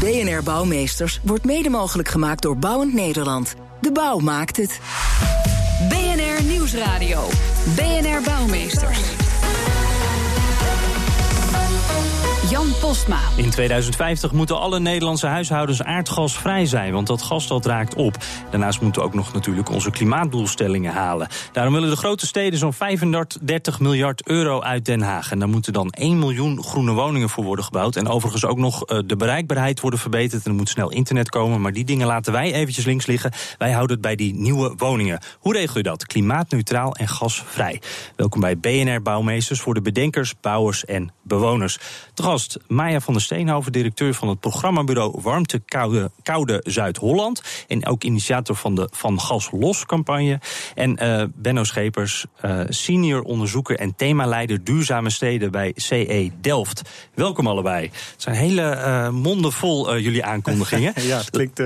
BNR Bouwmeesters wordt mede mogelijk gemaakt door Bouwend Nederland. De bouw maakt het. BNR Nieuwsradio. BNR Bouwmeesters. Jan Postma. In 2050 moeten alle Nederlandse huishoudens aardgasvrij zijn, want dat gas dat raakt op. Daarnaast moeten we ook nog natuurlijk onze klimaatdoelstellingen halen. Daarom willen de grote steden zo'n 35 miljard euro uit Den Haag. En daar moeten dan 1 miljoen groene woningen voor worden gebouwd. En overigens ook nog eh, de bereikbaarheid worden verbeterd. En er moet snel internet komen, maar die dingen laten wij eventjes links liggen. Wij houden het bij die nieuwe woningen. Hoe regel je dat? Klimaatneutraal en gasvrij. Welkom bij BNR Bouwmeesters voor de bedenkers, bouwers en bewoners. Gast Maya van der Steenhoven, directeur van het programmabureau Warmte Koude, Koude Zuid-Holland. En ook initiator van de Van Gas Los campagne. En uh, Benno Schepers, uh, senior onderzoeker en themaleider duurzame steden bij CE Delft. Welkom allebei. Het zijn hele uh, monden vol jullie aankondigingen. ja, het klinkt,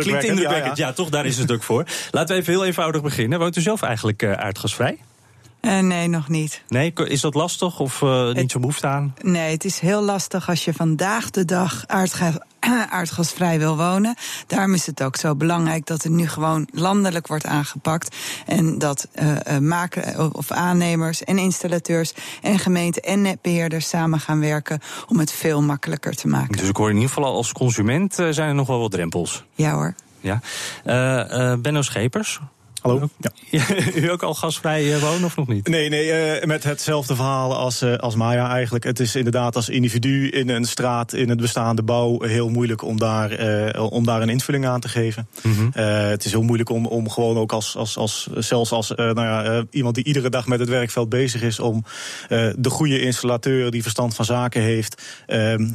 klinkt indrukwekkend. Ja, ja. toch, daar is het ook voor. Laten we even heel eenvoudig beginnen. Woont u zelf eigenlijk aardgasvrij? Uh, nee, nog niet. Nee, is dat lastig of uh, niet zo behoefte aan? Nee, het is heel lastig als je vandaag de dag aardgas, aardgasvrij wil wonen. Daarom is het ook zo belangrijk dat het nu gewoon landelijk wordt aangepakt. En dat uh, maken, of aannemers en installateurs en gemeenten en netbeheerders samen gaan werken om het veel makkelijker te maken. Dus ik hoor in ieder geval als consument zijn er nog wel wat drempels. Ja hoor. Ja. Benno Schepers, Hallo. Ja. U ook al gasvrij wonen of nog niet? Nee, nee uh, met hetzelfde verhaal als, uh, als Maya eigenlijk. Het is inderdaad als individu in een straat, in het bestaande bouw, heel moeilijk om daar, uh, om daar een invulling aan te geven. Mm -hmm. het is heel moeilijk om, om gewoon ook als, als, als zelfs als nou ja, iemand die iedere dag met het werkveld bezig is, om de goede installateur die verstand van zaken heeft,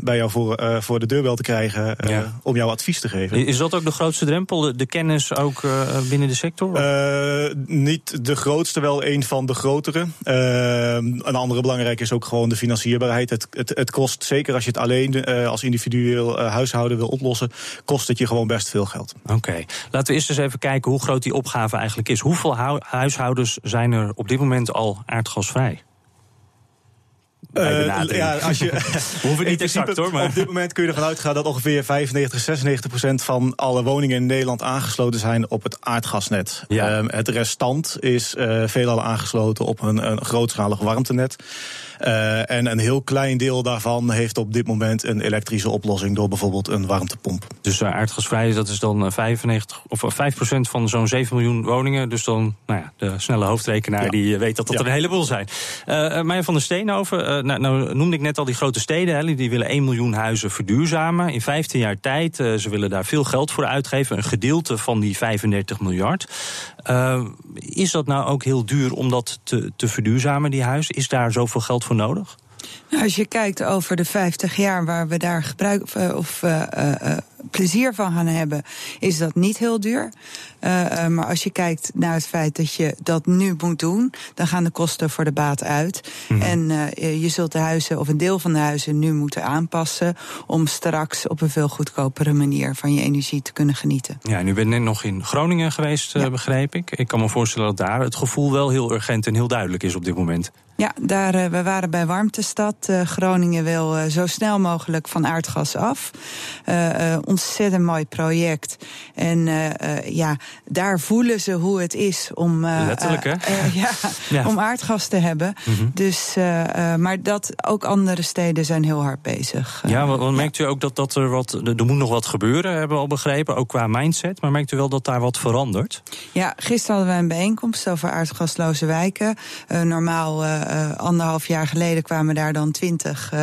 bij jou voor, voor de deurbel te krijgen ja. om jouw advies te geven. Is dat ook de grootste drempel, de, de kennis ook binnen de sector? Uh, niet de grootste, wel een van de grotere. Uh, een andere belangrijke is ook gewoon de financierbaarheid. Het, het, het kost, zeker als je het alleen uh, als individueel huishouden wil oplossen, kost het je gewoon best veel geld. Oké, laten we eerst eens even kijken hoe groot die opgave eigenlijk is. Hoeveel huishoudens zijn er op dit moment al aardgasvrij? Uh, ja, als je, We hoeven niet exact hoor. Maar. Op dit moment kun je ervan uitgaan dat ongeveer 95, 96 procent van alle woningen in Nederland aangesloten zijn op het aardgasnet. Ja. Uh, het restant is uh, veelal aangesloten op een, een grootschalig warmtenet. Uh, en een heel klein deel daarvan heeft op dit moment een elektrische oplossing door bijvoorbeeld een warmtepomp. Dus uh, aardgasvrij, dat is dan 95 of 5% van zo'n 7 miljoen woningen. Dus dan, nou ja, de snelle hoofdrekenaar ja. die weet dat dat ja. er een heleboel zijn. Uh, Meijer van der Steenhoven, nou, nou, noemde ik net al die grote steden. Hè, die willen 1 miljoen huizen verduurzamen in 15 jaar tijd. ze willen daar veel geld voor uitgeven. Een gedeelte van die 35 miljard. is dat nou ook heel duur om dat te, te verduurzamen, die huizen? Is daar zoveel geld voor nodig? Nou, als je kijkt over de 50 jaar waar we daar gebruik of uh, uh, plezier van gaan hebben, is dat niet heel duur. Uh, maar als je kijkt naar het feit dat je dat nu moet doen, dan gaan de kosten voor de baat uit. Mm -hmm. En uh, je zult de huizen of een deel van de huizen nu moeten aanpassen om straks op een veel goedkopere manier van je energie te kunnen genieten. Ja, en u bent net nog in Groningen geweest, ja. begreep ik. Ik kan me voorstellen dat daar het gevoel wel heel urgent en heel duidelijk is op dit moment. Ja, daar, uh, we waren bij Warmtestad. Uh, Groningen wil uh, zo snel mogelijk van aardgas af. Ontzettend mooi project. En ja, daar voelen ze hoe het is om, Letterlijk, hè? ja, ja, om aardgas te hebben. Mm -hmm. Dus, maar dat, ook andere steden zijn heel hard bezig. ja, want, want merkt u ook dat, dat er wat, er moet nog wat gebeuren, hebben we al begrepen, ook qua mindset. Maar merkt u wel dat daar wat verandert? Ja, gisteren hadden we een bijeenkomst over aardgasloze wijken. normaal anderhalf jaar geleden kwamen daar dan twintig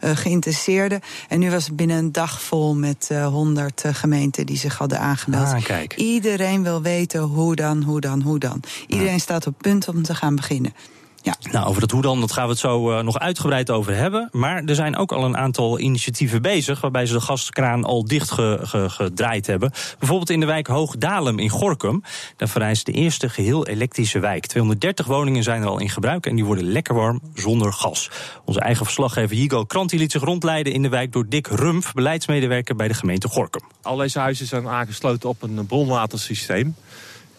geïnteresseerden. En nu was het binnen een dag vol met honderd gemeenten die zich hadden aangemeld. Ah, kijk. Iedereen wil weten hoe dan, hoe dan, hoe dan. Iedereen ja. staat op punt om te gaan beginnen. Ja. Nou, over dat hoe dan, dat gaan we het zo uh, nog uitgebreid over hebben. Maar er zijn ook al een aantal initiatieven bezig... waarbij ze de gaskraan al dicht ge, ge, gedraaid hebben. Bijvoorbeeld in de wijk Hoogdalem in Gorkum. Daar vereist de eerste geheel elektrische wijk. 230 woningen zijn er al in gebruik en die worden lekker warm zonder gas. Onze eigen verslaggever Jigo Kranti liet zich rondleiden in de wijk... door Dick Rumf, beleidsmedewerker bij de gemeente Gorkum. Al deze huizen zijn aangesloten op een bronwatersysteem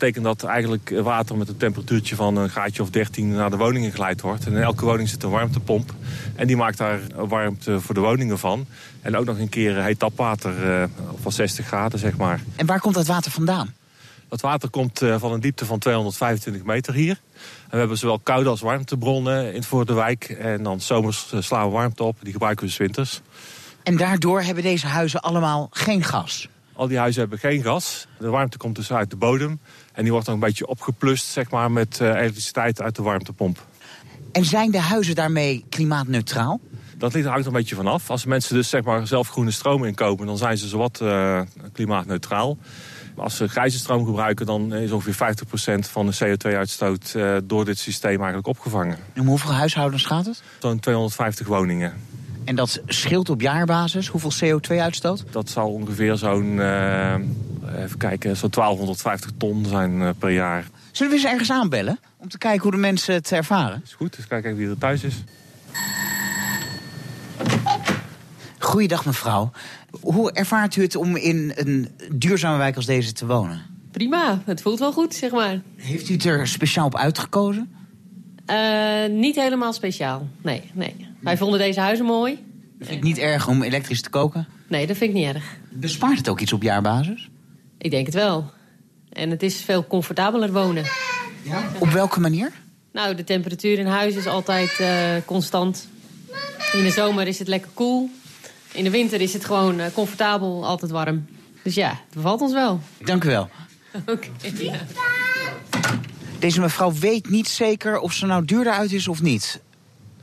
betekent dat eigenlijk water met een temperatuurtje van een graadje of 13 naar de woningen geleid wordt. En in elke woning zit een warmtepomp. En die maakt daar warmte voor de woningen van. En ook nog een keer heet tapwater uh, van 60 graden, zeg maar. En waar komt dat water vandaan? Dat water komt uh, van een diepte van 225 meter hier. En we hebben zowel koude als warmtebronnen in voor de wijk. En dan zomers uh, slaan we warmte op. Die gebruiken we dus winters. En daardoor hebben deze huizen allemaal geen gas? Al die huizen hebben geen gas. De warmte komt dus uit de bodem. En die wordt dan een beetje opgeplust zeg maar, met uh, elektriciteit uit de warmtepomp. En zijn de huizen daarmee klimaatneutraal? Dat ligt er hangt een beetje vanaf. Als mensen dus zeg maar, zelf groene stroom inkopen, dan zijn ze zowat uh, klimaatneutraal. Als ze grijze stroom gebruiken, dan is ongeveer 50% van de CO2-uitstoot uh, door dit systeem eigenlijk opgevangen. En om hoeveel huishoudens gaat het? Zo'n 250 woningen. En dat scheelt op jaarbasis hoeveel CO2-uitstoot? Dat zal ongeveer zo'n, uh, even kijken, zo'n 1250 ton zijn uh, per jaar. Zullen we eens ergens aanbellen? Om te kijken hoe de mensen het ervaren? Is goed, dus kijk even wie er thuis is. Goeiedag mevrouw. Hoe ervaart u het om in een duurzame wijk als deze te wonen? Prima, het voelt wel goed, zeg maar. Heeft u het er speciaal op uitgekozen? Uh, niet helemaal speciaal, nee, nee. Wij vonden deze huizen mooi. Vind je het niet erg om elektrisch te koken? Nee, dat vind ik niet erg. Bespaart het ook iets op jaarbasis? Ik denk het wel. En het is veel comfortabeler wonen. Ja? Op welke manier? Nou, de temperatuur in huis is altijd uh, constant. In de zomer is het lekker koel. In de winter is het gewoon uh, comfortabel, altijd warm. Dus ja, het bevalt ons wel. Dank u wel. Oké. Okay, ja. Deze mevrouw weet niet zeker of ze nou duurder uit is of niet.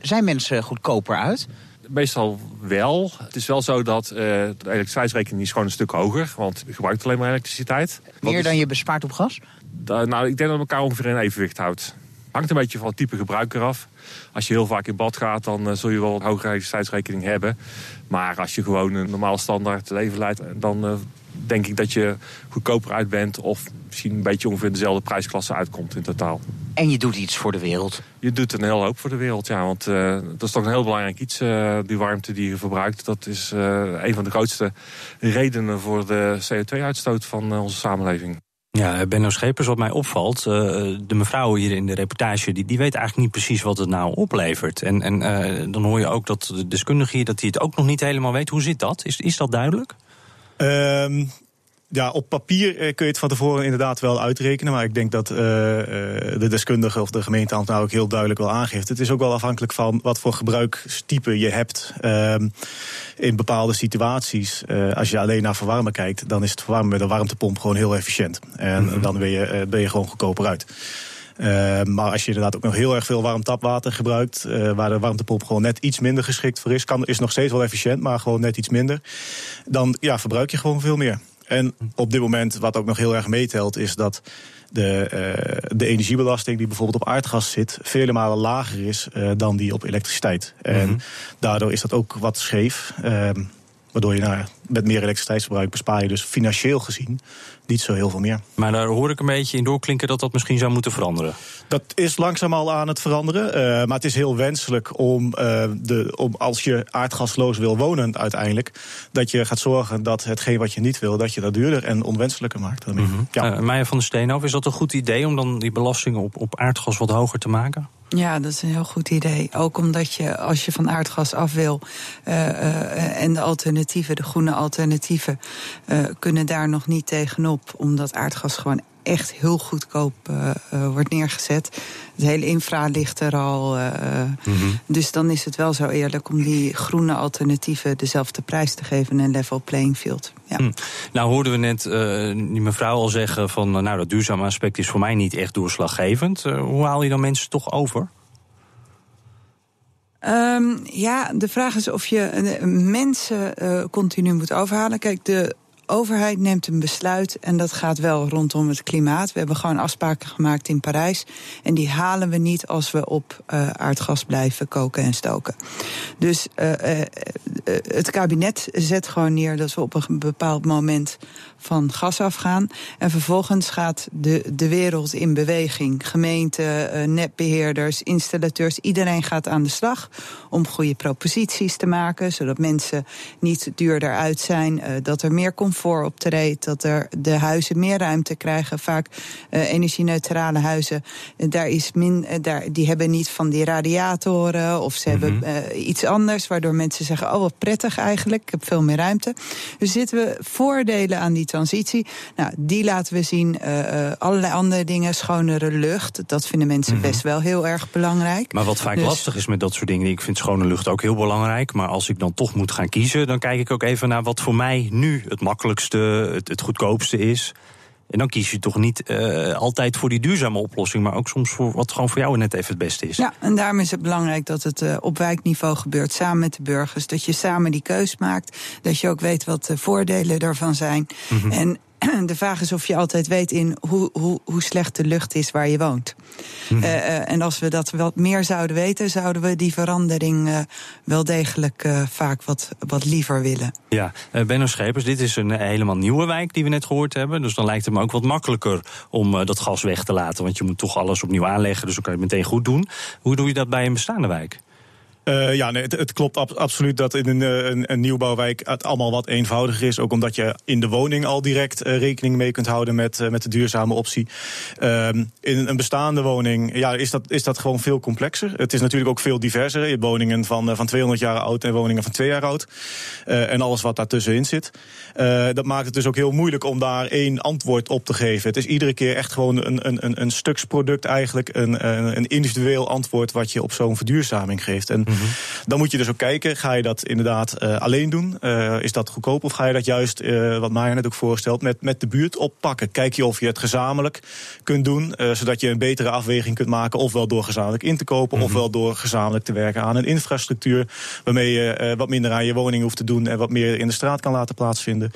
Zijn mensen goedkoper uit? Meestal wel. Het is wel zo dat uh, de elektriciteitsrekening is gewoon een stuk hoger. Want je gebruikt alleen maar elektriciteit. Meer is, dan je bespaart op gas? Da, nou, ik denk dat het elkaar ongeveer in evenwicht houdt. Hangt een beetje van het type gebruiker af. Als je heel vaak in bad gaat, dan uh, zul je wel een hogere elektriciteitsrekening hebben. Maar als je gewoon een normaal standaard leven leidt, dan uh, denk ik dat je goedkoper uit bent. Of misschien een beetje ongeveer dezelfde prijsklasse uitkomt in totaal. En je doet iets voor de wereld. Je doet een heel hoop voor de wereld, ja. Want uh, dat is toch een heel belangrijk iets, uh, die warmte die je verbruikt. Dat is uh, een van de grootste redenen voor de CO2-uitstoot van onze samenleving. Ja, Benno Schepers, wat mij opvalt, de mevrouw hier in de reportage, die, die weet eigenlijk niet precies wat het nou oplevert. En, en dan hoor je ook dat de deskundige hier, dat hij het ook nog niet helemaal weet. Hoe zit dat? Is, is dat duidelijk? Um ja, op papier kun je het van tevoren inderdaad wel uitrekenen. Maar ik denk dat uh, de deskundige of de gemeenteambtenaar ook heel duidelijk wel aangeeft. Het is ook wel afhankelijk van wat voor gebruikstype je hebt. Uh, in bepaalde situaties, uh, als je alleen naar verwarmen kijkt, dan is het verwarmen met een warmtepomp gewoon heel efficiënt. En mm-hmm. dan ben je, ben je gewoon goedkoper uit. Uh, maar als je inderdaad ook nog heel erg veel warm tapwater gebruikt, uh, waar de warmtepomp gewoon net iets minder geschikt voor is, kan, is nog steeds wel efficiënt, maar gewoon net iets minder, dan ja, verbruik je gewoon veel meer. En op dit moment, wat ook nog heel erg meetelt, is dat de, uh, de energiebelasting die bijvoorbeeld op aardgas zit, vele malen lager is uh, dan die op elektriciteit. En daardoor is dat ook wat scheef. Uh, waardoor je nou, met meer elektriciteitsverbruik bespaar je dus financieel gezien niet zo heel veel meer. Maar daar hoor ik een beetje in doorklinken dat dat misschien zou moeten veranderen. Dat is langzaam al aan het veranderen. Uh, maar het is heel wenselijk om, uh, de, om als je aardgasloos wil wonen uiteindelijk... dat je gaat zorgen dat hetgeen wat je niet wil... dat je dat duurder en onwenselijker maakt. Mm-hmm. ja. uh, Meijer van der Steenhoven, is dat een goed idee... om dan die belasting op, op aardgas wat hoger te maken? Ja, dat is een heel goed idee. Ook omdat je, als je van aardgas af wil... Uh, en de alternatieven, de groene alternatieven... kunnen daar nog niet tegenop omdat aardgas gewoon echt heel goedkoop uh, uh, wordt neergezet. Het hele infra ligt er al. Uh, mm-hmm. Dus dan is het wel zo eerlijk om die groene alternatieven dezelfde prijs te geven en level playing field. Ja. Hm. Nou hoorden we net die mevrouw al zeggen van nou dat duurzame aspect is voor mij niet echt doorslaggevend. hoe haal je dan mensen toch over? Um, ja, de vraag is of je mensen continu moet overhalen. Kijk, de overheid neemt een besluit en dat gaat wel rondom het klimaat. We hebben gewoon afspraken gemaakt in Parijs en die halen we niet als we op uh, aardgas blijven koken en stoken. Dus uh, uh, het kabinet zet gewoon neer dat we op een bepaald moment van gas afgaan. En vervolgens gaat de, de wereld in beweging. Gemeenten, netbeheerders, installateurs, iedereen gaat aan de slag om goede proposities te maken, zodat mensen niet duurder uit zijn, dat er meer comfort optreedt, dat er de huizen meer ruimte krijgen. Vaak uh, energie-neutrale huizen, daar is min, daar, die hebben niet van die radiatoren of ze mm -hmm. hebben uh, iets anders, waardoor mensen zeggen: Oh, wat prettig eigenlijk, ik heb veel meer ruimte. Dus zitten we voordelen aan die transitie. Nou, die laten we zien. Allerlei andere dingen, schonere lucht. Dat vinden mensen mm -hmm. best wel heel erg belangrijk. Maar wat vaak dus, lastig is met dat soort dingen, ik vind schone lucht ook heel belangrijk. Maar als ik dan toch moet gaan kiezen, dan kijk ik ook even naar wat voor mij nu het makkelijkste, het, het goedkoopste is. En dan kies je toch niet uh, altijd voor die duurzame oplossing, maar ook soms voor wat gewoon voor jou net even het beste is. Ja, en daarom is het belangrijk dat het uh, op wijkniveau gebeurt, samen met de burgers. Dat je samen die keus maakt, dat je ook weet wat de voordelen daarvan zijn. Mm -hmm. En de vraag is of je altijd weet in hoe, hoe, hoe slecht de lucht is waar je woont. Mm. Uh, uh, en als we dat wat meer zouden weten, zouden we die verandering uh, wel degelijk vaak wat, wat liever willen. Ja, Benno Schepers, dit is een helemaal nieuwe wijk die we net gehoord hebben. Dus dan lijkt het me ook wat makkelijker om dat gas weg te laten. Want je moet toch alles opnieuw aanleggen, dus dan kan je het meteen goed doen. Hoe doe je dat bij een bestaande wijk? Uh, ja, nee, het, klopt ab absoluut dat in een, een, een, nieuwbouwwijk het allemaal wat eenvoudiger is. Ook omdat je in de woning al direct uh, rekening mee kunt houden met, met de duurzame optie. in een bestaande woning ja, is, dat, is dat gewoon veel complexer. Het is natuurlijk ook veel diverser. Je hebt woningen van, van 200 jaar oud en woningen van 2 jaar oud. en alles wat daartussenin zit. dat maakt het dus ook heel moeilijk om daar één antwoord op te geven. Het is iedere keer echt gewoon een, een, een stuksproduct eigenlijk. Een, een individueel antwoord wat je op zo'n verduurzaming geeft. En Mm -hmm. Dan moet je dus ook kijken, ga je dat inderdaad uh, alleen doen? Uh, is dat goedkoop of ga je dat juist, uh, wat Maya net ook voorstelt, met, met de buurt oppakken? Kijk je of je het gezamenlijk kunt doen, zodat je een betere afweging kunt maken, ofwel door gezamenlijk in te kopen, mm -hmm. ofwel door gezamenlijk te werken aan een infrastructuur, waarmee je wat minder aan je woning hoeft te doen en wat meer in de straat kan laten plaatsvinden.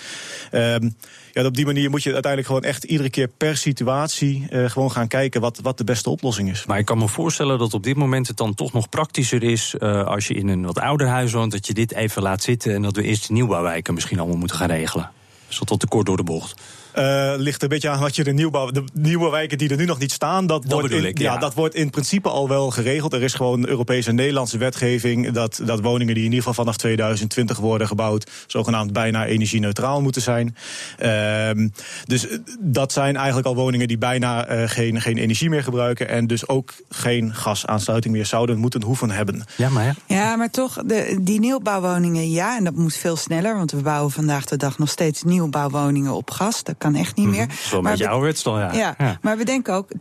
Ehm, ja, op die manier moet je uiteindelijk gewoon echt iedere keer per situatie uh, gewoon gaan kijken wat, wat de beste oplossing is. Maar ik kan me voorstellen dat op dit moment het dan toch nog praktischer is uh, als je in een wat ouder huis woont, dat je dit even laat zitten en dat we eerst de nieuwbouwwijken misschien allemaal moeten gaan regelen. Is dat tot te kort door de bocht? Uh, ligt een beetje aan wat je de nieuwbouw. De nieuwe wijken die er nu nog niet staan, dat, dat wordt, in, ik, ja. ja. dat wordt in principe al wel geregeld. Er is gewoon Europese en Nederlandse wetgeving dat, dat woningen die in ieder geval vanaf 2020 worden gebouwd, zogenaamd bijna energie-neutraal moeten zijn. Uh, dus dat zijn eigenlijk al woningen die bijna uh, geen, geen energie meer gebruiken en dus ook geen gasaansluiting meer zouden moeten hoeven hebben. Ja, maar, ja. ja, maar toch, de, die nieuwbouwwoningen, ja, en dat moet veel sneller, want we bouwen vandaag de dag nog steeds nieuwbouwwoningen op gas. Dat kan echt niet meer. Mm, zo met jouw dan, ja. ja. Ja, maar we denken ook, 30%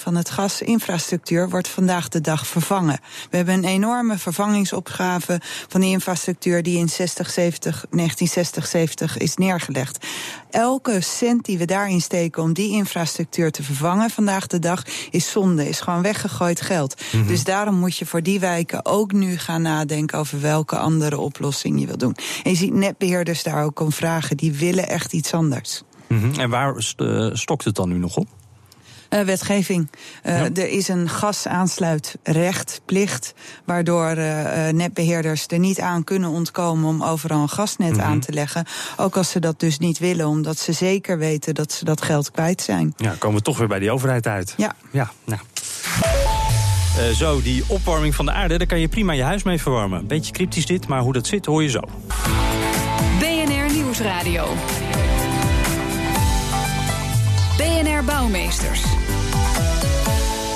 van het gasinfrastructuur wordt vandaag de dag vervangen. We hebben een enorme vervangingsopgave van die infrastructuur die in 60, 70, 1960, 70 is neergelegd. Elke cent die we daarin steken om die infrastructuur te vervangen vandaag de dag is zonde, is gewoon weggegooid geld. Mm -hmm. Dus daarom moet je voor die wijken ook nu gaan nadenken over welke andere oplossing je wil doen. En je ziet netbeheerders daar ook om vragen, die willen echt iets anders. Mm -hmm. En waar st uh, stokt het dan nu nog op? Uh, wetgeving. Uh, ja. Er is een gasaansluitrecht, plicht, waardoor uh, netbeheerders er niet aan kunnen ontkomen om overal een gasnet mm -hmm. aan te leggen. Ook als ze dat dus niet willen, omdat ze zeker weten dat ze dat geld kwijt zijn. Ja, komen we toch weer bij die overheid uit. Ja. Ja, nou. Uh, zo, die opwarming van de aarde, daar kan je prima je huis mee verwarmen. Beetje cryptisch dit, maar hoe dat zit hoor je zo. BNR Nieuwsradio. Bouwmeesters.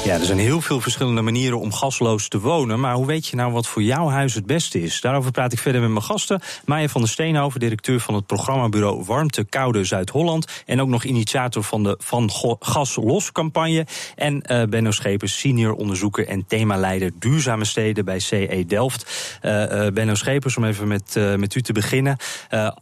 Ja, er zijn heel veel verschillende manieren om gasloos te wonen. Maar hoe weet je nou wat voor jouw huis het beste is? Daarover praat ik verder met mijn gasten. Maya van der Steenhoven, directeur van het programmabureau Warmte Koude Zuid-Holland. En ook nog initiator van de Van Gas Los campagne. En uh, Benno Schepers, senior onderzoeker en themaleider duurzame steden bij CE Delft. Uh, uh, Benno Schepers, om even met, met u te beginnen.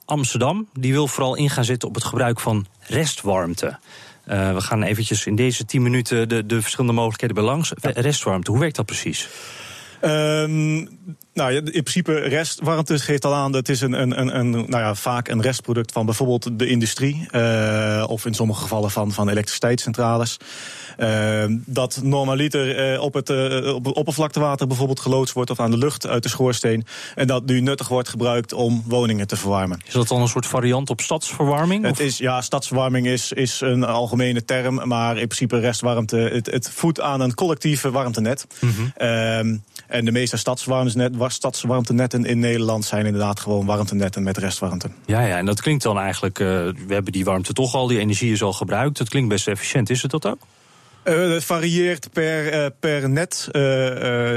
Amsterdam, die wil vooral in gaan zetten op het gebruik van restwarmte. Uh, we gaan eventjes in deze 10 minuten de, de verschillende mogelijkheden belangs. Restwarmte, hoe werkt dat precies? Ehm, nou ja, in principe restwarmte geeft al aan. Dat is een, een, een, een, nou ja, vaak een restproduct van bijvoorbeeld de industrie. Uh, of in sommige gevallen van, van elektriciteitscentrales. Uh, dat normaliter uh, op het uh, op oppervlaktewater bijvoorbeeld geloodst wordt of aan de lucht uit de schoorsteen. En dat nu nuttig wordt gebruikt om woningen te verwarmen. Is dat dan een soort variant op stadsverwarming? Het is, ja, stadsverwarming is, is een algemene term, maar in principe restwarmte. Het, het voedt aan een collectieve warmtenet. Mm -hmm. En de meeste stadswarmtenetten in Nederland zijn inderdaad gewoon warmtenetten met restwarmte. Ja, ja, en dat klinkt dan eigenlijk, uh, we hebben die warmte toch al, die energie is al gebruikt. Dat klinkt best efficiënt, is het dat ook? Uh, het varieert per, uh, per net. Uh,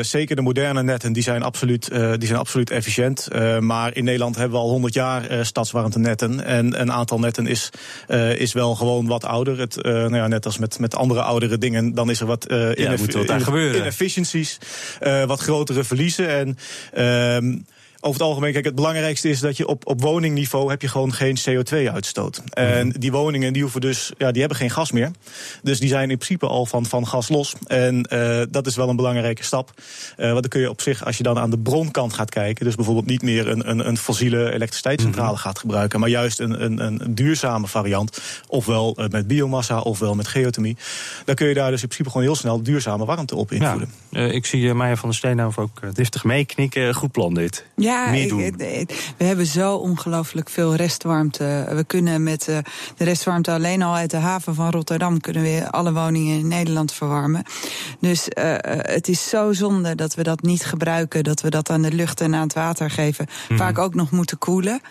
zeker de moderne netten die zijn absoluut, die zijn absoluut efficiënt. maar in Nederland hebben we al 100 jaar stadswarmtenetten. En een aantal netten is, is wel gewoon wat ouder. Het, nou ja, net als met, met andere oudere dingen, dan is er wat, ja, moet wat inefficiencies, wat grotere verliezen. En ehm, over het algemeen, kijk, het belangrijkste is dat je op, op woningniveau heb je gewoon geen CO2-uitstoot. En mm. die woningen die hoeven dus, ja, die hebben geen gas meer. Dus die zijn in principe al van, van gas los. En uh, dat is wel een belangrijke stap. Uh, want dan kun je op zich, als je dan aan de bronkant gaat kijken, dus bijvoorbeeld niet meer een, een, een fossiele elektriciteitscentrale mm. gaat gebruiken, maar juist een, een, een duurzame variant, ofwel uh, met biomassa ofwel met geothermie, dan kun je daar dus in principe gewoon heel snel duurzame warmte op invoeren. Ja, ik zie Maya van der Steenhoven ook driftig meeknikken. Goed plan dit. Ja, ja, ik, we hebben zo ongelooflijk veel restwarmte. We kunnen met uh, de restwarmte alleen al uit de haven van Rotterdam... kunnen we alle woningen in Nederland verwarmen. Dus uh, het is zo zonde dat we dat niet gebruiken. Dat we dat aan de lucht en aan het water geven. Mm. Vaak ook nog moeten koelen.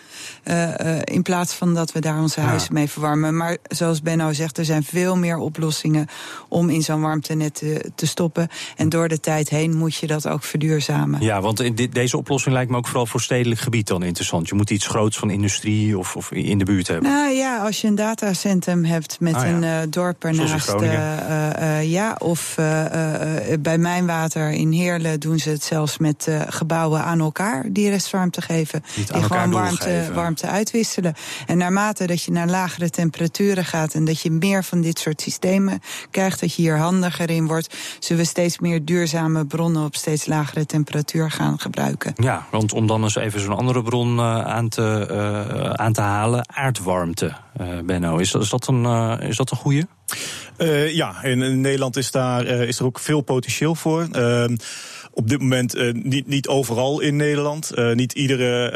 Uh, in plaats van dat we daar onze huizen mee verwarmen. Maar zoals Benno zegt, er zijn veel meer oplossingen... om in zo'n warmtenet te, te stoppen. En door de tijd heen moet je dat ook verduurzamen. Ja, want in dit, deze oplossing lijkt me ook vooral voor stedelijk gebied dan interessant? Je moet iets groots van industrie of, of in de buurt hebben. Nou ja, als je een datacentrum hebt met ah, ja. een uh, dorp ernaast. Uh, uh, ja, of bij Mijnwater in Heerlen doen ze het zelfs met gebouwen aan elkaar die restwarmte geven. Die, die gewoon warmte, warmte uitwisselen. En naarmate dat je naar lagere temperaturen gaat en dat je meer van dit soort systemen krijgt, dat je hier handiger in wordt, zullen we steeds meer duurzame bronnen op steeds lagere temperatuur gaan gebruiken. Ja, want om dan eens even zo'n andere bron uh, aan, te, uh, aan te halen. Aardwarmte, uh, Benno. Is, is, dat een, is dat een goede? ja, in, in, Nederland is, daar, is er ook veel potentieel voor ehm, op dit moment uh, niet, niet overal in Nederland. Uh, niet iedere,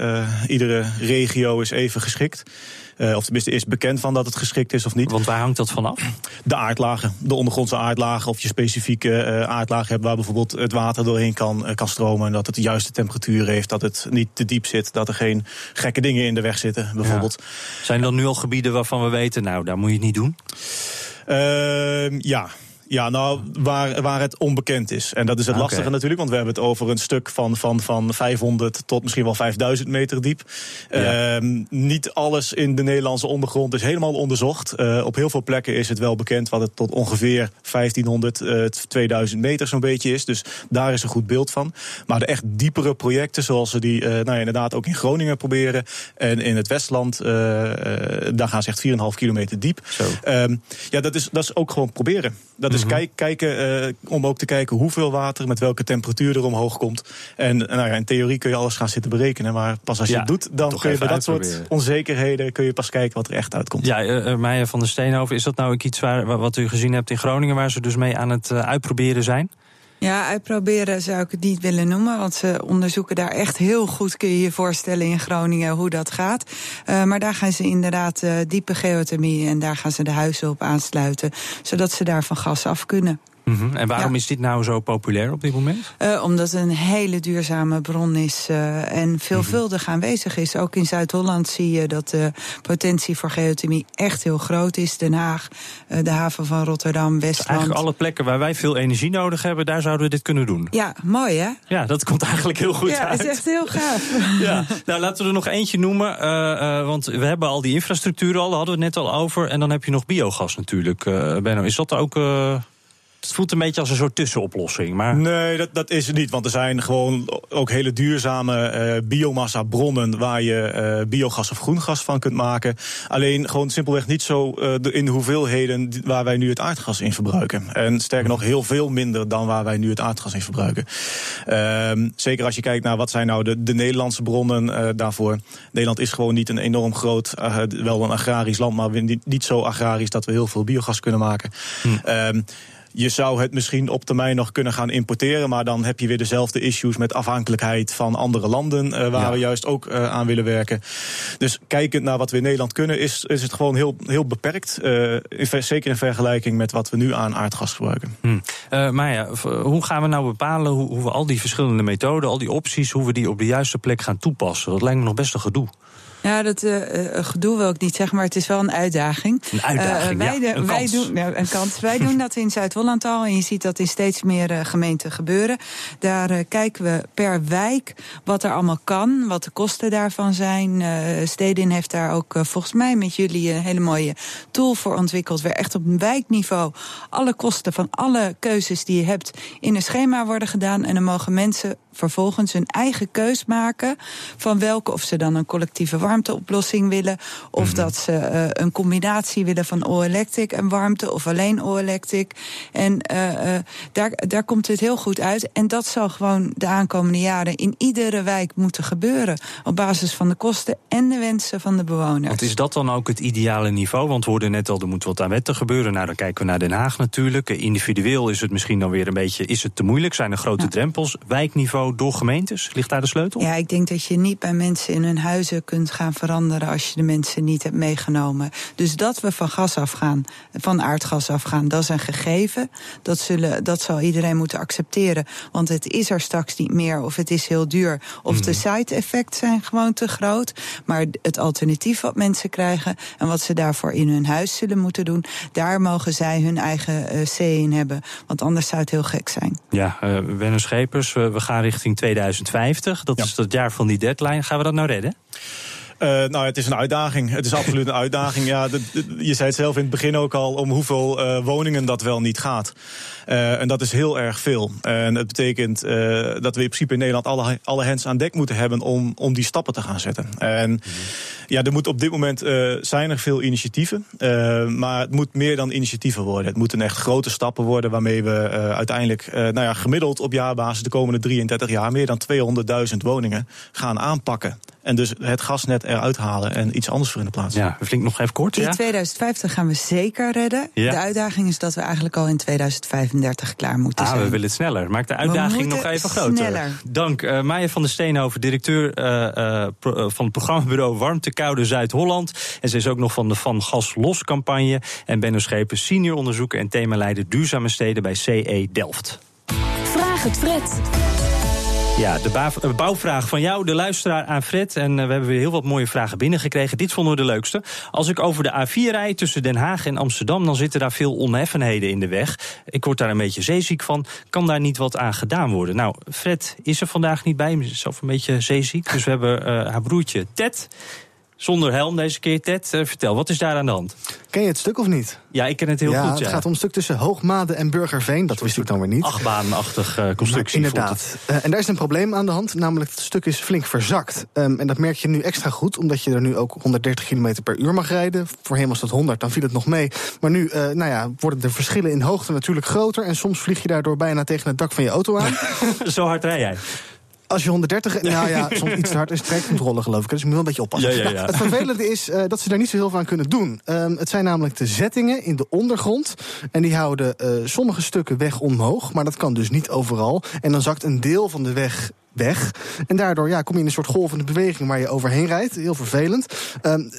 uh, iedere regio is even geschikt. Of tenminste is bekend van dat het geschikt is of niet. Want waar hangt dat vanaf? De aardlagen. De ondergrondse aardlagen. Of je specifieke aardlagen hebt waar bijvoorbeeld het water doorheen kan, kan stromen. En dat het de juiste temperatuur heeft. Dat het niet te diep zit. Dat er geen gekke dingen in de weg zitten, bijvoorbeeld. Ja. Zijn er nu al gebieden waarvan we weten, nou, daar moet je het niet doen? Ehm, ja. Ja, nou, waar, waar het onbekend is. En dat is het okay. lastige natuurlijk, want we hebben het over een stuk van, van, van 500 tot misschien wel 5000 meter diep. Ja. Uh, niet alles in de Nederlandse ondergrond is helemaal onderzocht. Uh, op heel veel plekken is het wel bekend wat het tot ongeveer 1500, uh, 2000 meter zo'n beetje is. Dus daar is een goed beeld van. Maar de echt diepere projecten, zoals ze die uh, nou ja, inderdaad ook in Groningen proberen. En in het Westland, uh, daar gaan ze echt 4,5 kilometer diep. Um, ja, dat is, dat is ook gewoon proberen. Dat is dus kijk, kijken, uh, om ook te kijken hoeveel water, met welke temperatuur er omhoog komt. En nou ja, in theorie kun je alles gaan zitten berekenen. Maar pas als je ja, het doet, dan kun je bij dat soort onzekerheden kun je pas kijken wat er echt uitkomt. Ja, uh, Meijer van der Steenhoven, is dat nou ook iets waar, wat u gezien hebt in Groningen, waar ze dus mee aan het uitproberen zijn? Ja, uitproberen zou ik het niet willen noemen. Want ze onderzoeken daar echt heel goed, kun je je voorstellen in Groningen, hoe dat gaat. Uh, maar daar gaan ze inderdaad uh, diepe geothermie en daar gaan ze de huizen op aansluiten. Zodat ze daar van gas af kunnen. Mm -hmm. En waarom ja. is dit nou zo populair op dit moment? Uh, omdat het een hele duurzame bron is uh, en veelvuldig mm -hmm. aanwezig is. Ook in Zuid-Holland zie je dat de potentie voor geothermie echt heel groot is. Den Haag, uh, de haven van Rotterdam, Westland. Dus eigenlijk alle plekken waar wij veel energie nodig hebben, daar zouden we dit kunnen doen. Ja, mooi hè? Ja, dat komt eigenlijk heel goed ja, uit. Ja, is echt heel gaaf. ja. Nou, laten we er nog eentje noemen. want we hebben al die infrastructuur al, daar hadden we het net al over. En dan heb je nog biogas natuurlijk. Benno, is dat ook... Het voelt een beetje als een soort tussenoplossing. Maar... Nee, dat, dat is het niet. Want er zijn gewoon ook hele duurzame uh, biomassa bronnen waar je uh, biogas of groengas van kunt maken. Alleen gewoon simpelweg niet zo uh, in de hoeveelheden waar wij nu het aardgas in verbruiken. En sterker nog, heel veel minder dan waar wij nu het aardgas in verbruiken. Ehm, zeker als je kijkt naar wat zijn nou de, de Nederlandse bronnen daarvoor. Nederland is gewoon niet een enorm groot, wel een agrarisch land, maar niet, niet zo agrarisch dat we heel veel biogas kunnen maken. Hm. Je zou het misschien op termijn nog kunnen gaan importeren. Maar dan heb je weer dezelfde issues met afhankelijkheid van andere landen. Uh, waar we juist ook uh, aan willen werken. Dus kijkend naar wat we in Nederland kunnen, is, is het gewoon heel, heel beperkt. Uh, in, zeker in vergelijking met wat we nu aan aardgas gebruiken. Hm. maar ja, hoe gaan we nou bepalen hoe, hoe we al die verschillende methoden, al die opties, hoe we die op de juiste plek gaan toepassen? Dat lijkt me nog best een gedoe. Ja, dat uh, gedoe wil ik niet zeggen, maar het is wel een uitdaging. Een uitdaging, uh, wij, ja, een wij kans. Doen, nou, een kans. wij doen dat in Zuid-Holland al en je ziet dat in steeds meer gemeenten gebeuren. Daar kijken we per wijk wat er allemaal kan, wat de kosten daarvan zijn. Stedin heeft daar ook volgens mij met jullie een hele mooie tool voor ontwikkeld. Waar echt op wijkniveau alle kosten van alle keuzes die je hebt in een schema worden gedaan. En dan mogen mensen vervolgens hun eigen keus maken van welke, of ze dan een collectieve warmteoplossing willen, of mm -hmm. dat ze uh, een combinatie willen van all-electric en warmte, of alleen all-electric. En uh, uh, daar, daar komt het heel goed uit. En dat zal gewoon de aankomende jaren in iedere wijk moeten gebeuren. Op basis van de kosten en de wensen van de bewoners. Want is dat dan ook het ideale niveau? Want we hoorden net al, er moet wat aan wetten gebeuren. Nou, dan kijken we naar Den Haag natuurlijk. Individueel is het misschien dan weer een beetje is het te moeilijk. Zijn er grote ja. drempels? Wijkniveau door gemeentes? Ligt daar de sleutel? Ja, ik denk dat je niet bij mensen in hun huizen kunt gaan veranderen als je de mensen niet hebt meegenomen. Dus dat we van gas afgaan, van aardgas afgaan, dat is een gegeven. Dat, zullen, dat zal iedereen moeten accepteren. Want het is er straks niet meer, of het is heel duur, of mm. de side-effects zijn gewoon te groot. Maar het alternatief wat mensen krijgen en wat ze daarvoor in hun huis zullen moeten doen, daar mogen zij hun eigen uh, C in hebben. Want anders zou het heel gek zijn. Ja, uh, Schepers, we, we gaan richting 2050. Dat ja. is het jaar van die deadline. Gaan we dat nou redden? Uh, nou, het is een uitdaging. Het is absoluut een uitdaging. Ja, je zei het zelf in het begin ook al om hoeveel uh, woningen dat wel niet gaat. Uh, en dat is heel erg veel. En het betekent dat we in principe in Nederland alle, alle hands aan dek moeten hebben om, om die stappen te gaan zetten. En ja, er moet op dit moment zijn er veel initiatieven. maar het moet meer dan initiatieven worden. Het moeten echt grote stappen worden waarmee we uiteindelijk nou ja, gemiddeld op jaarbasis de komende 33 jaar meer dan 200.000 woningen gaan aanpakken. En dus het gasnet eruit halen en iets anders voor in de plaats. Ja, flink nog even kort. In ja? 2050 gaan we zeker redden. Ja. De uitdaging is dat we eigenlijk al in 2035 klaar moeten ah, zijn. we willen het sneller. Maak de uitdaging nog even groter. Sneller. Dank uh, Maya van der Steenhoven, directeur uh, uh, pro, van het programmabureau Warmte Koude Zuid-Holland. En ze is ook nog van de Van Gas Los campagne. En Benno Schepen, senior onderzoeker en themaleider duurzame steden bij CE Delft. Vraag het Fred. Ja, de bouwvraag van jou, de luisteraar aan Fred. En uh, we hebben weer heel wat mooie vragen binnengekregen. Dit vonden we de leukste. Als ik over de A4 rijd tussen Den Haag en Amsterdam... dan zitten daar veel onheffenheden in de weg. Ik word daar een beetje zeeziek van. Kan daar niet wat aan gedaan worden? Nou, Fred is er vandaag niet bij. Hij is zelf een beetje zeeziek. Dus we hebben uh, haar broertje Ted... Zonder helm deze keer, Ted. Uh, vertel, wat is daar aan de hand? Ken je het stuk of niet? Ja, ik ken het heel ja, goed. Het ja. gaat om een stuk tussen Hoogmade en Burgerveen. Dat wist ik dan weer niet. Achtbaanachtig uh, constructie. Inderdaad. Uh, en daar is een probleem aan de hand. Namelijk, het stuk is flink verzakt. Um, en dat merk je nu extra goed, omdat je er nu ook 130 km per uur mag rijden. Voorheen was dat 100, dan viel het nog mee. Maar nu nou ja, worden de verschillen in hoogte natuurlijk groter. En soms vlieg je daardoor bijna tegen het dak van je auto aan. Zo hard rij jij. Als je 130, nou ja, soms iets te hard is trekcontrole geloof ik. Dus je moet wel een beetje oppassen. Ja, ja, ja. Het vervelende is uh, dat ze daar niet zo heel veel aan kunnen doen. Um, het zijn namelijk de zettingen in de ondergrond. En die houden uh, sommige stukken weg omhoog. Maar dat kan dus niet overal. En dan zakt een deel van de weg weg. En daardoor ja, kom je in een soort golvende beweging waar je overheen rijdt. Heel vervelend. Um,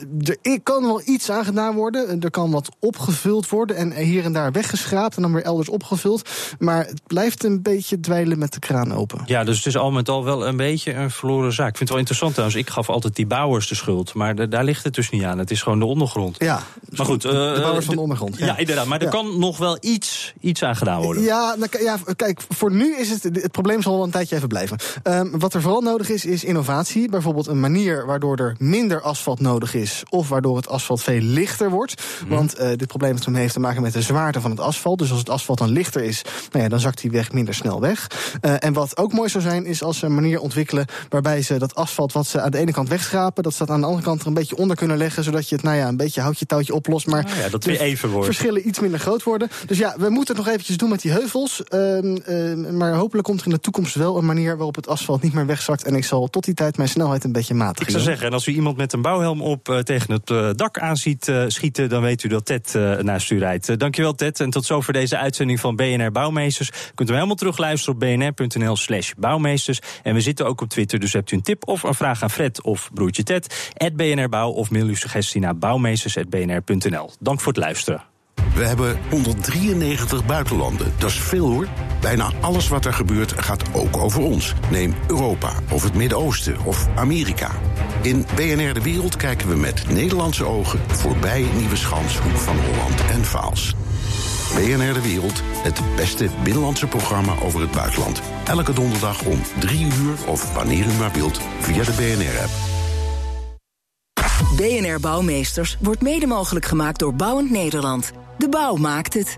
er kan wel iets aan gedaan worden. Er kan wat opgevuld worden. En hier en daar weggeschraapt. En dan weer elders opgevuld. Maar het blijft een beetje dweilen met de kraan open. Ja, dus het is al met al wel een beetje een verloren zaak. Ik vind het wel interessant trouwens. Ik gaf altijd die bouwers de schuld. Maar de, daar ligt het dus niet aan. Het is gewoon de ondergrond. Ja, maar goed, uh, de bouwers van de ondergrond. Ja, ja inderdaad. Maar er ja. kan nog wel iets, iets aan gedaan worden. Ja, nou, ja, kijk, voor nu is het. Het probleem zal wel een tijdje even blijven. Ehm, wat er vooral nodig is, is innovatie. Bijvoorbeeld een manier waardoor er minder asfalt nodig is. Of waardoor het asfalt veel lichter wordt. Mhm. Want eh, dit probleem dat heeft te maken met de zwaarte van het asfalt. Dus als het asfalt dan lichter is, nou ja, dan zakt die weg minder snel weg. Eh, en wat ook mooi zou zijn, is als ze een manier ontwikkelen waarbij ze dat asfalt wat ze aan de ene kant wegschrapen, dat ze dat aan de andere kant er een beetje onder kunnen leggen, zodat je het nou ja, een beetje houtje touwtje oplost. Maar Ah ja, dat weer even wordt. verschillen iets minder groot worden. Dus ja, we moeten het nog eventjes doen met die heuvels. Ehm, ehm, maar hopelijk komt er in de toekomst wel een manier waarop het asfalt niet meer wegzakt. En ik zal tot die tijd mijn snelheid een beetje matigen. Ik zou zeggen, en als u iemand met een bouwhelm op eh, tegen het eh, dak aan ziet eh, schieten, dan weet u dat Ted naast u rijdt. Dankjewel, Ted. En tot zover deze uitzending van BNR Bouwmeesters. Kunt u hem helemaal terugluisteren op bnr.nl/slash bouwmeesters. En we zitten ook op Twitter, dus hebt u een tip of een vraag aan Fred of broertje Ted, BNR Bouw of mail uw suggestie naar bouwmeesters.bnr.nl. Dank voor het luisteren. We hebben 193 buitenlanden. Dat is veel hoor. Bijna alles wat er gebeurt gaat ook over ons. Neem Europa of het Midden-Oosten of Amerika. In BNR De Wereld kijken we met Nederlandse ogen voorbij Nieuweschans, Hoek van Holland en Vaals. BNR De Wereld, het beste binnenlandse programma over het buitenland. Elke donderdag om 3 uur of wanneer u maar wilt via de BNR-app. BNR Bouwmeesters wordt mede mogelijk gemaakt door Bouwend Nederland. De bouw maakt het.